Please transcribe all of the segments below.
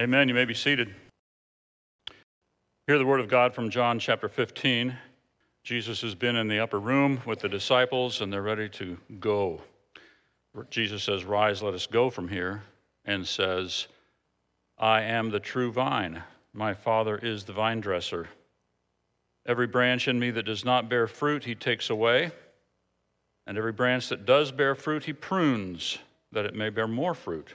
Amen. You may be seated. Hear the word of God from John chapter 15. Jesus has been in the upper room with the disciples and they're ready to go. Jesus says, Rise, let us go from here, and says, I am the true vine. My Father is the vine dresser. Every branch in me that does not bear fruit, he takes away. And every branch that does bear fruit, he prunes, that it may bear more fruit.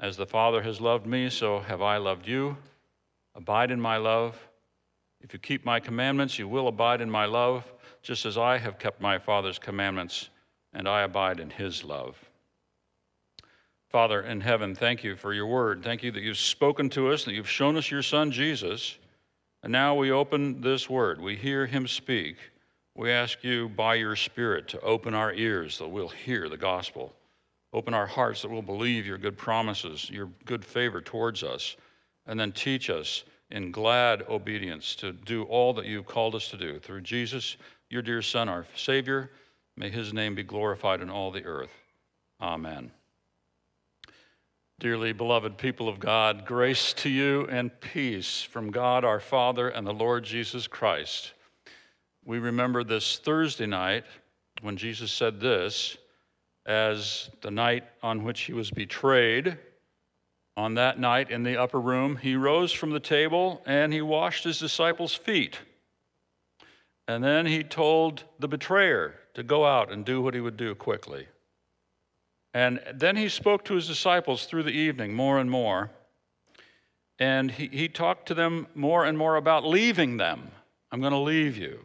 As the Father has loved me, so have I loved you. Abide in my love. If you keep my commandments, you will abide in my love, just as I have kept my Father's commandments, and I abide in his love. Father in heaven, thank you for your word. Thank you that you've spoken to us, that you've shown us your Son, Jesus. And now we open this word. We hear him speak. We ask you by your Spirit to open our ears that we'll hear the gospel. Open our hearts that we'll believe your good promises, your good favor towards us, and then teach us in glad obedience to do all that you've called us to do. Through Jesus, your dear Son, our Savior, may his name be glorified in all the earth. Amen. Dearly beloved people of God, grace to you and peace from God our Father and the Lord Jesus Christ. We remember this Thursday night when Jesus said this as the night on which he was betrayed. On that night in the upper room, he rose from the table and he washed his disciples' feet. And then he told the betrayer to go out and do what he would do quickly. And then he spoke to his disciples through the evening more and more. And he, he talked to them more and more about leaving them. I'm going to leave you.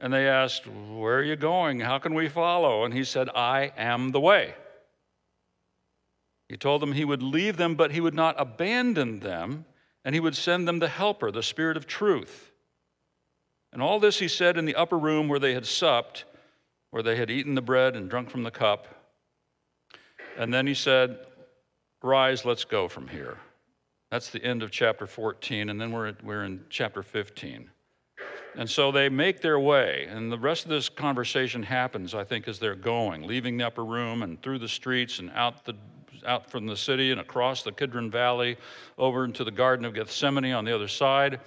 And they asked, Where are you going? How can we follow? And he said, I am the way. He told them he would leave them, but he would not abandon them, and he would send them the Helper, the Spirit of truth. And all this he said in the upper room where they had supped, where they had eaten the bread and drunk from the cup. And then he said, Rise, let's go from here. That's the end of chapter 14, and then we're, we're in chapter 15. And so they make their way, and the rest of this conversation happens, I think, as they're going, leaving the upper room and through the streets and out, the, out from the city and across the Kidron Valley over into the Garden of Gethsemane on the other side,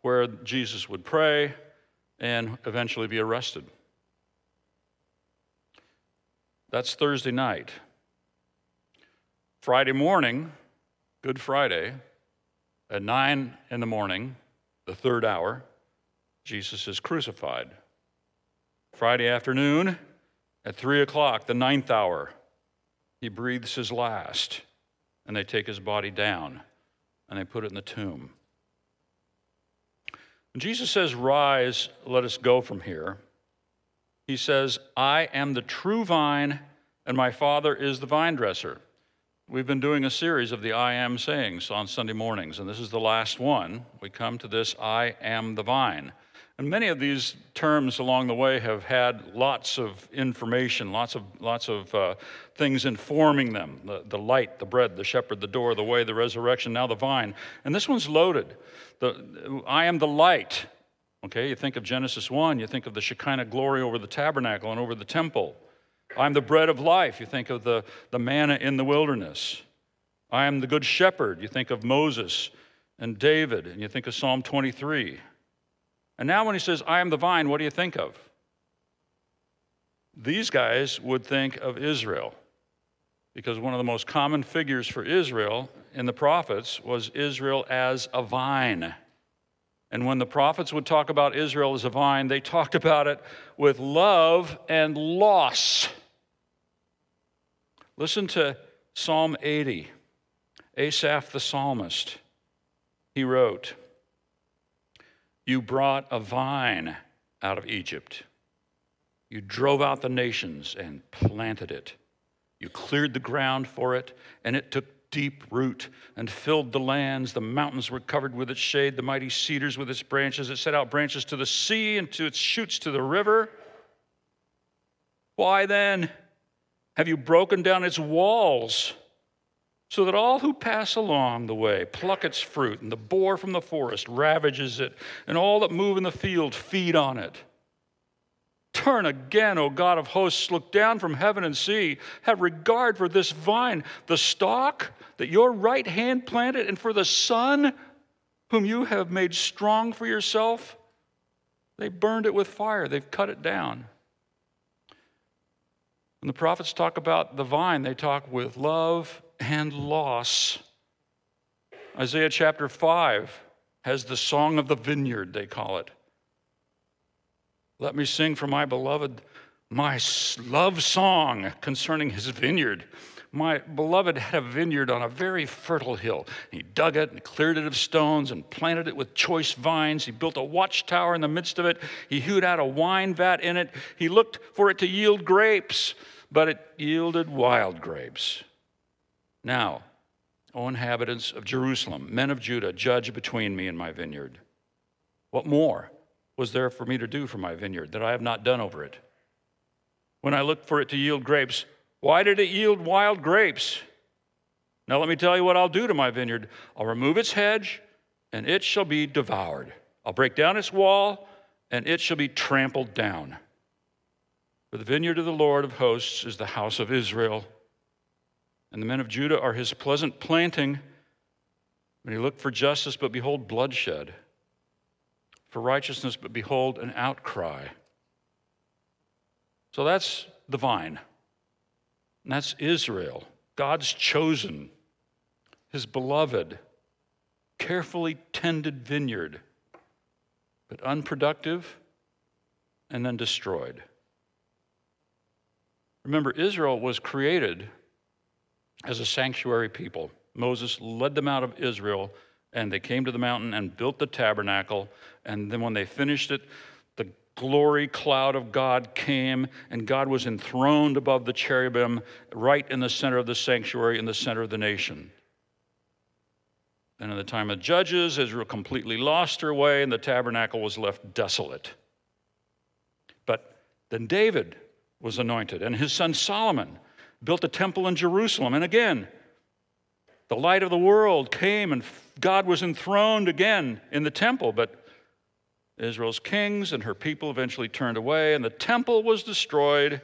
where Jesus would pray and eventually be arrested. That's Thursday night. Friday morning, Good Friday, at 9 in the morning, the third hour, Jesus is crucified. Friday afternoon, at 3 o'clock, the ninth hour, he breathes his last, and they take his body down and they put it in the tomb. When Jesus says, Rise, let us go from here, he says, I am the true vine, and my Father is the vine dresser. We've been doing a series of the I am sayings on Sunday mornings, and this is the last one. We come to this I am the vine. And many of these terms along the way have had lots of information, lots of, lots of uh, things informing them the, the light, the bread, the shepherd, the door, the way, the resurrection, now the vine. And this one's loaded. The, I am the light. Okay, you think of Genesis 1, you think of the Shekinah glory over the tabernacle and over the temple. I'm the bread of life. You think of the, the manna in the wilderness. I am the good shepherd. You think of Moses and David, and you think of Psalm 23. And now, when he says, I am the vine, what do you think of? These guys would think of Israel. because one of the most common figures for Israel in the prophets was Israel as a vine. And when the prophets would talk about Israel as a vine, they talked about it with love and loss. Listen to Psalm 80. Asaph the psalmist. He wrote, You brought a vine out of Egypt. You drove out the nations and planted it. You cleared the ground for it, and it took deep root and filled the lands. The mountains were covered with its shade, the mighty cedars with its branches. It set out branches to the sea and to its shoots to the river. Why then have you broken down its walls so that all who pass along the way pluck its fruit, and the boar from the forest ravages it, and all that move in the field feed on it? Turn again, O God of hosts, look down from heaven and see. Have regard for this vine, the stalk that your right hand planted, and for the son whom you have made strong for yourself. They burned it with fire, they've cut it down. When the prophets talk about the vine, they talk with love and loss. Isaiah chapter 5 has the song of the vineyard, they call it. Let me sing for my beloved my love song concerning his vineyard. My beloved had a vineyard on a very fertile hill. He dug it and cleared it of stones and planted it with choice vines. He built a watchtower in the midst of it. He hewed out a wine vat in it. He looked for it to yield grapes, but it yielded wild grapes. Now, O inhabitants of Jerusalem, men of Judah, judge between me and my vineyard. What more? was there for me to do for my vineyard that I have not done over it? When I looked for it to yield grapes, why did it yield wild grapes? Now let me tell you what I'll do to my vineyard. I'll remove its hedge, and it shall be devoured. I'll break down its wall, and it shall be trampled down. For the vineyard of the Lord of hosts is the house of Israel, and the men of Judah are his pleasant planting. When he looked for justice, but behold, bloodshed for righteousness, but behold, an outcry. So that's the vine. And that's Israel, God's chosen, his beloved, carefully tended vineyard, but unproductive and then destroyed. Remember, Israel was created as a sanctuary people. Moses led them out of Israel and they came to the mountain and built the tabernacle. And then when they finished it, the glory cloud of God came, and God was enthroned above the cherubim right in the center of the sanctuary, in the center of the nation. And in the time of Judges, Israel completely lost her way, and the tabernacle was left desolate. But then David was anointed, and his son Solomon built a temple in Jerusalem. And again, the light of the world came and God was enthroned again in the temple, but Israel's kings and her people eventually turned away, and the temple was destroyed,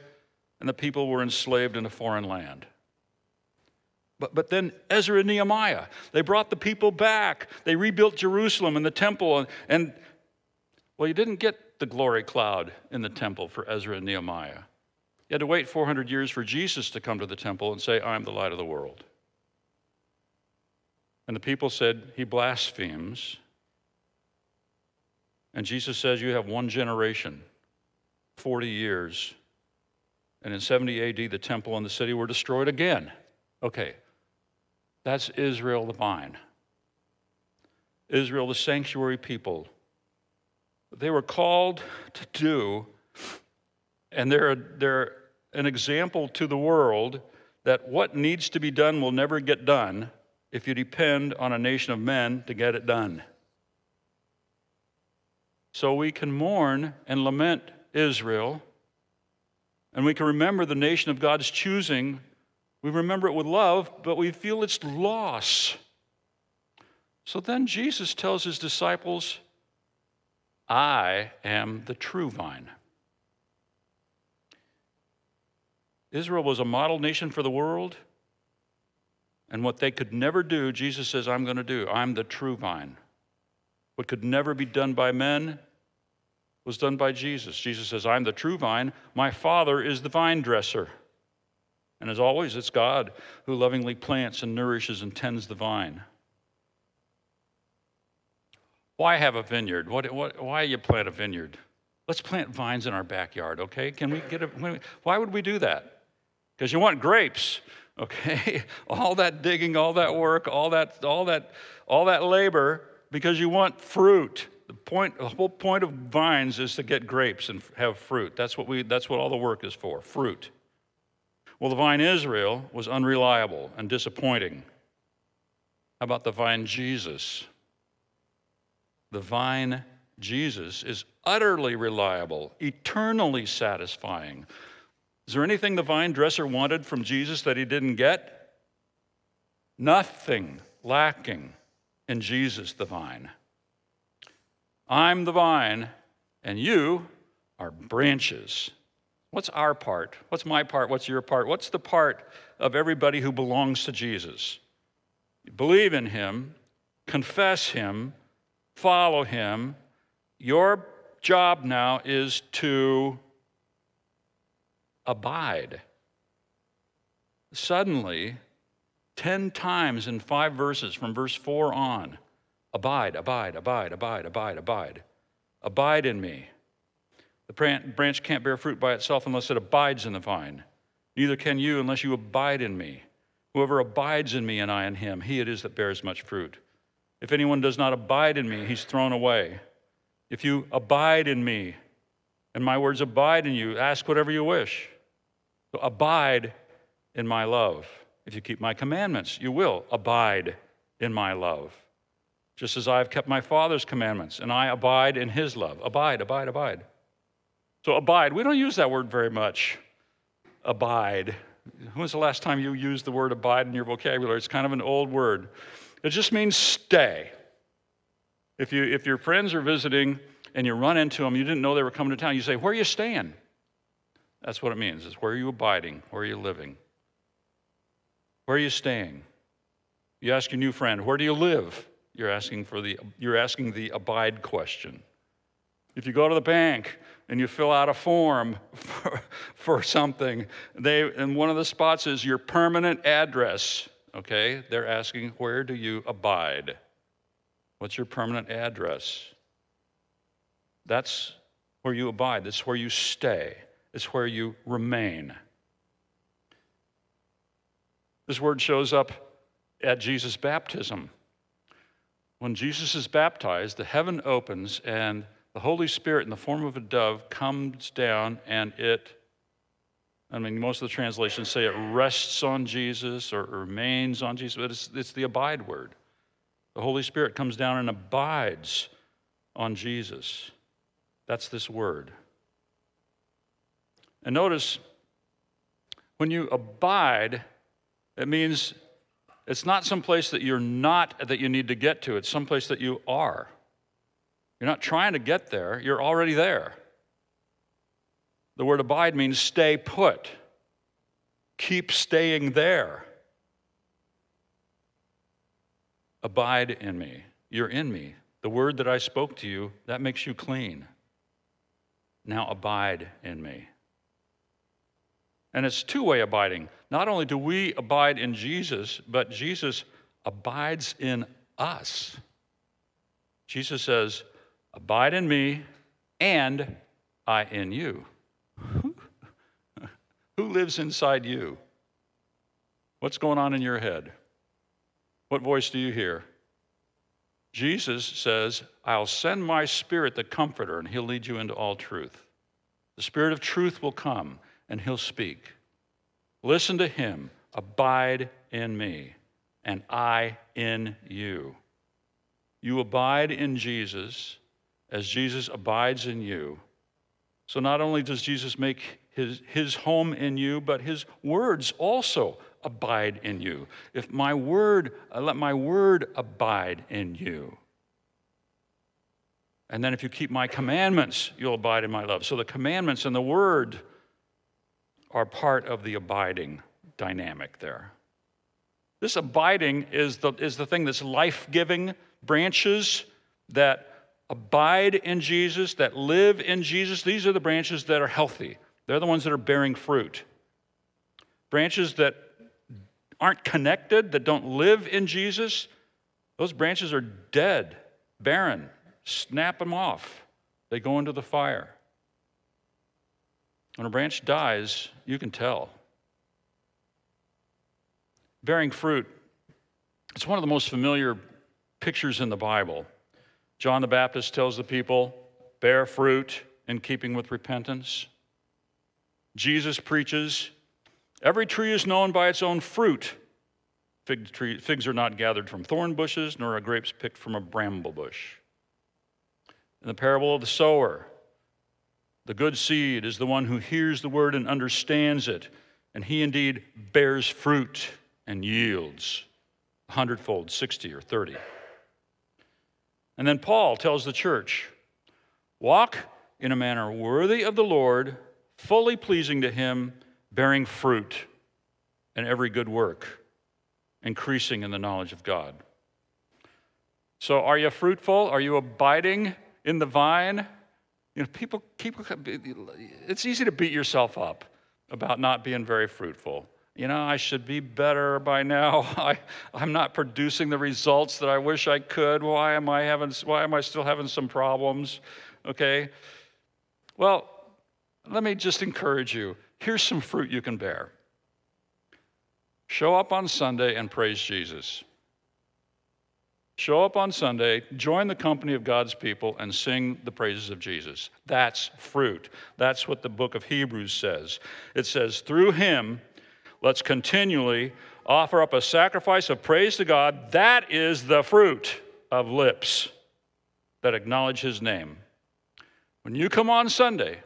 and the people were enslaved in a foreign land. But, but then Ezra and Nehemiah, they brought the people back. They rebuilt Jerusalem and the temple, and, and well, you didn't get the glory cloud in the temple for Ezra and Nehemiah. Had to wait 400 years for Jesus to come to the temple and say, I'm the light of the world. And the people said, He blasphemes. And Jesus says, You have one generation, 40 years. And in 70 AD, the temple and the city were destroyed again. Okay, that's Israel the vine. Israel, the sanctuary people. They were called to do, and they're, they're an example to the world that what needs to be done will never get done if you depend on a nation of men to get it done. So we can mourn and lament Israel, and we can remember the nation of God's choosing. We remember it with love, but we feel its loss. So then Jesus tells his disciples, I am the true vine. Israel was a model nation for the world. And what they could never do, Jesus says, I'm going to do. I'm the true vine. What could never be done by men was done by Jesus. Jesus says, I'm the true vine. My Father is the vine dresser. And as always, it's God who lovingly plants and nourishes and tends the vine. Why have a vineyard? What, what, why you plant a vineyard? Let's plant vines in our backyard, okay? Can we get a, why would we do that? Because you want grapes, okay? all that digging, all that work, all that, all that, all that labor, because you want fruit. The point, the whole point of vines is to get grapes and have fruit. That's what we, that's what all the work is for, fruit. Well, the vine Israel was unreliable and disappointing. How about the vine Jesus? The vine Jesus is utterly reliable, eternally satisfying. Is there anything the vine dresser wanted from Jesus that he didn't get? Nothing lacking in Jesus, the vine. I'm the vine, and you are branches. What's our part? What's my part? What's your part? What's the part of everybody who belongs to Jesus? Believe in him, confess him, follow him. Your job now is to abide. Suddenly, 10 times in five verses from verse 4 on, abide, abide, abide, abide, abide, abide. Abide in me. The branch can't bear fruit by itself unless it abides in the vine. Neither can you unless you abide in me. Whoever abides in me and I in him, he it is that bears much fruit. If anyone does not abide in me, he's thrown away. If you abide in me, and my words abide in you, ask whatever you wish. So abide in my love. If you keep my commandments, you will abide in my love. Just as I have kept my Father's commandments, and I abide in his love. Abide, abide, abide. So abide, we don't use that word very much. Abide. When was the last time you used the word abide in your vocabulary? It's kind of an old word. It just means stay. If, you, if your friends are visiting and you run into them, you didn't know they were coming to town, you say, Where are you staying? That's what it means. It's where are you abiding? Where are you living? Where are you staying? You ask your new friend, Where do you live? You're asking, for the, you're asking the abide question. If you go to the bank and you fill out a form for, for something, they, and one of the spots is your permanent address okay? They're asking, where do you abide? What's your permanent address? That's where you abide, that's where you stay, it's where you remain. This word shows up at Jesus' baptism. When Jesus is baptized, the heaven opens and the Holy Spirit, in the form of a dove, comes down and it I mean, most of the translations say it rests on Jesus or remains on Jesus, but it's, it's the abide word. The Holy Spirit comes down and abides on Jesus. That's this word. And notice, when you abide, it means it's not some place that you're not that you need to get to, it's some place that you are. You're not trying to get there, you're already there. The word abide means stay put, keep staying there. Abide in me. You're in me. The word that I spoke to you, that makes you clean. Now abide in me. And it's two way abiding. Not only do we abide in Jesus, but Jesus abides in us. Jesus says, Abide in me, and I in you. Who lives inside you? What's going on in your head? What voice do you hear? Jesus says, I'll send my spirit, the comforter, and he'll lead you into all truth. The spirit of truth will come and he'll speak. Listen to him, abide in me, and I in you. You abide in Jesus as Jesus abides in you. So not only does Jesus make his, his home in you, but his words also abide in you. If my word, uh, let my word abide in you. And then if you keep my commandments, you'll abide in my love. So the commandments and the word are part of the abiding dynamic there. This abiding is the, is the thing that's life giving, branches that abide in Jesus, that live in Jesus. These are the branches that are healthy. They're the ones that are bearing fruit. Branches that aren't connected, that don't live in Jesus, those branches are dead, barren. Snap them off. They go into the fire. When a branch dies, you can tell. Bearing fruit, it's one of the most familiar pictures in the Bible. John the Baptist tells the people, bear fruit in keeping with repentance. Jesus preaches, every tree is known by its own fruit. Fig tree, figs are not gathered from thorn bushes, nor are grapes picked from a bramble bush. In the parable of the sower, the good seed is the one who hears the word and understands it, and he indeed bears fruit and yields a hundredfold, 60 or 30. And then Paul tells the church walk in a manner worthy of the Lord, fully pleasing to him, bearing fruit in every good work, increasing in the knowledge of God. So, are you fruitful? Are you abiding in the vine? You know, people, people, it's easy to beat yourself up about not being very fruitful. You know, I should be better by now. I, I'm not producing the results that I wish I could. Why am I having, why am I still having some problems? Okay. Well, let me just encourage you. Here's some fruit you can bear. Show up on Sunday and praise Jesus. Show up on Sunday, join the company of God's people, and sing the praises of Jesus. That's fruit. That's what the book of Hebrews says. It says, through him, let's continually offer up a sacrifice of praise to God. That is the fruit of lips that acknowledge his name. When you come on Sunday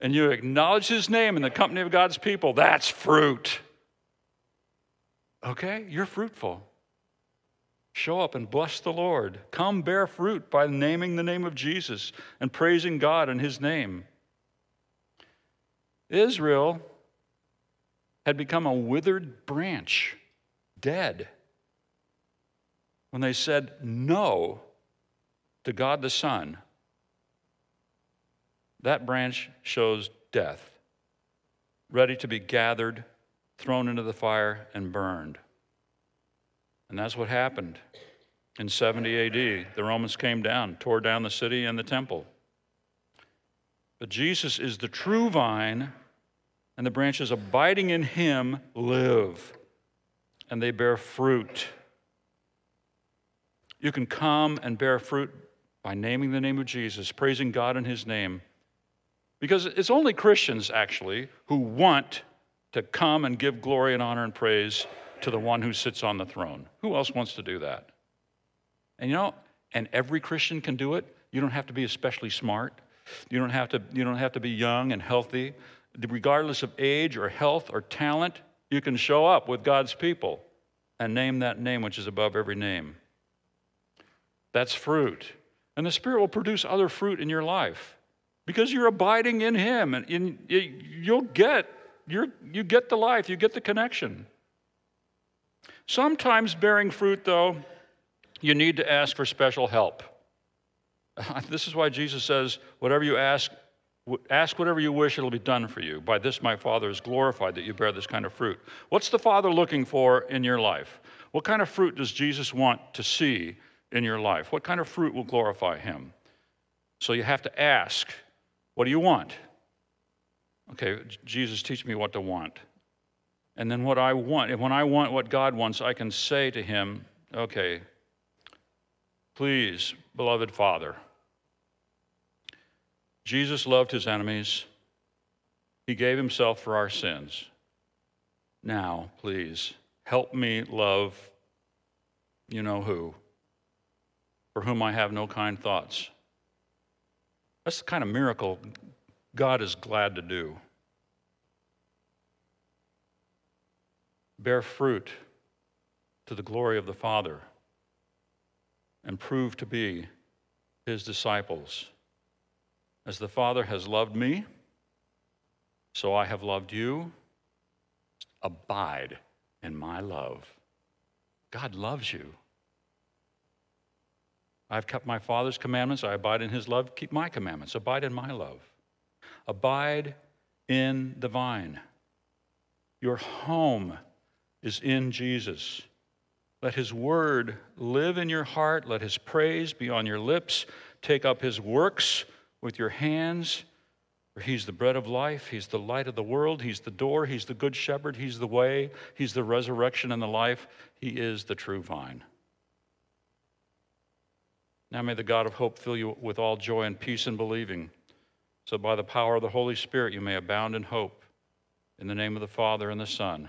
and you acknowledge his name in the company of God's people, that's fruit. Okay? You're fruitful. Show up and bless the Lord. Come bear fruit by naming the name of Jesus and praising God in his name. Israel had become a withered branch, dead, when they said no to God the Son. That branch shows death, ready to be gathered, thrown into the fire, and burned. And that's what happened in 70 AD. The Romans came down, tore down the city and the temple. But Jesus is the true vine, and the branches abiding in him live, and they bear fruit. You can come and bear fruit by naming the name of Jesus, praising God in his name. Because it's only Christians, actually, who want to come and give glory and honor and praise to the one who sits on the throne. Who else wants to do that? And you know, and every Christian can do it. You don't have to be especially smart. You don't have to, you don't have to be young and healthy. Regardless of age or health or talent, you can show up with God's people and name that name which is above every name. That's fruit. And the Spirit will produce other fruit in your life because you're abiding in Him and in, you'll get, you you get the life, you get the connection. Sometimes bearing fruit, though, you need to ask for special help. This is why Jesus says, Whatever you ask, ask whatever you wish, it'll be done for you. By this, my Father is glorified that you bear this kind of fruit. What's the Father looking for in your life? What kind of fruit does Jesus want to see in your life? What kind of fruit will glorify Him? So you have to ask, What do you want? Okay, Jesus, teach me what to want. And then what I want, when I want what God wants, I can say to Him, okay, please, beloved Father, Jesus loved His enemies, He gave Himself for our sins. Now, please, help me love you know who, for whom I have no kind thoughts. That's the kind of miracle God is glad to do. Bear fruit to the glory of the Father and prove to be his disciples. As the Father has loved me, so I have loved you. Abide in my love. God loves you. I've kept my Father's commandments. I abide in his love. Keep my commandments. Abide in my love. Abide in the vine. Your home is in Jesus. Let his word live in your heart. Let his praise be on your lips. Take up his works with your hands. For he's the bread of life. He's the light of the world. He's the door. He's the good shepherd. He's the way. He's the resurrection and the life. He is the true vine. Now may the God of hope fill you with all joy and peace in believing, so by the power of the Holy Spirit you may abound in hope. In the name of the Father, and the Son,